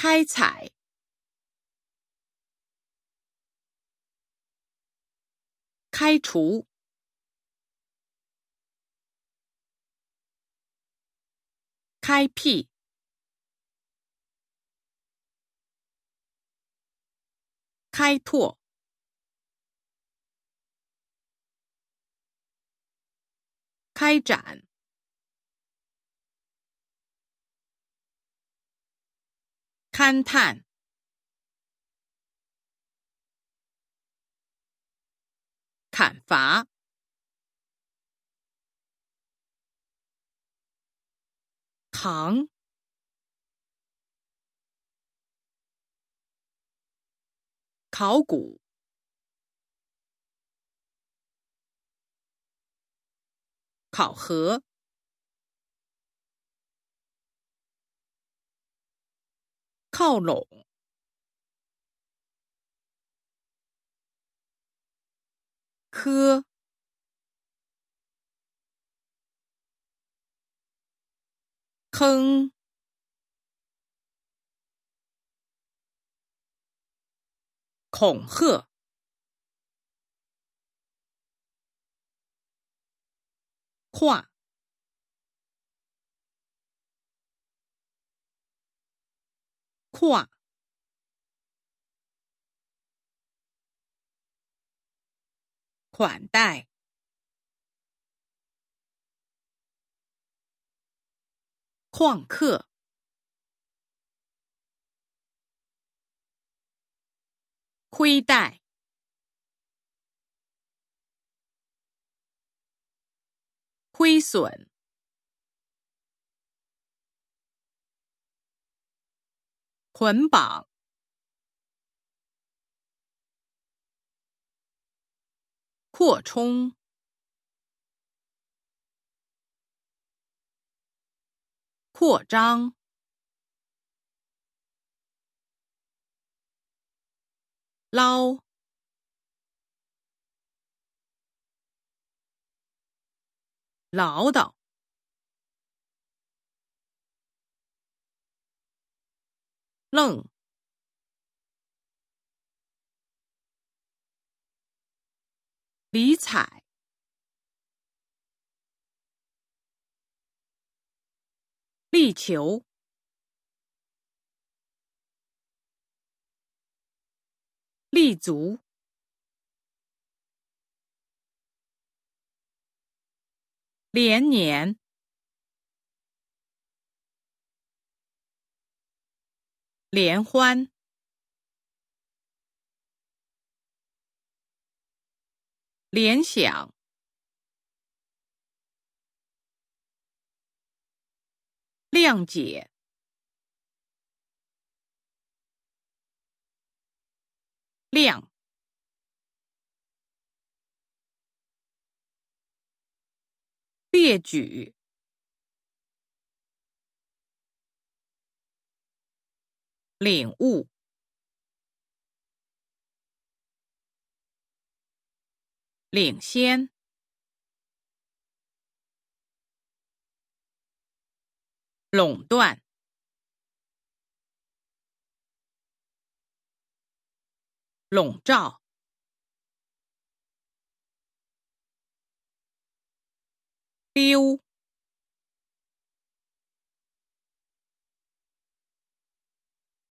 开采、开除、开辟、开拓、开展。勘探、砍伐、扛、考古、考核。靠拢，科，坑，恐吓，跨。跨，款待，旷课，亏待，亏损。捆绑、扩充、扩张、捞、唠叨。愣，理睬，力求，立足，连年。联欢，联想，谅解，谅，列举。领悟，领先，垄断，笼罩，丢。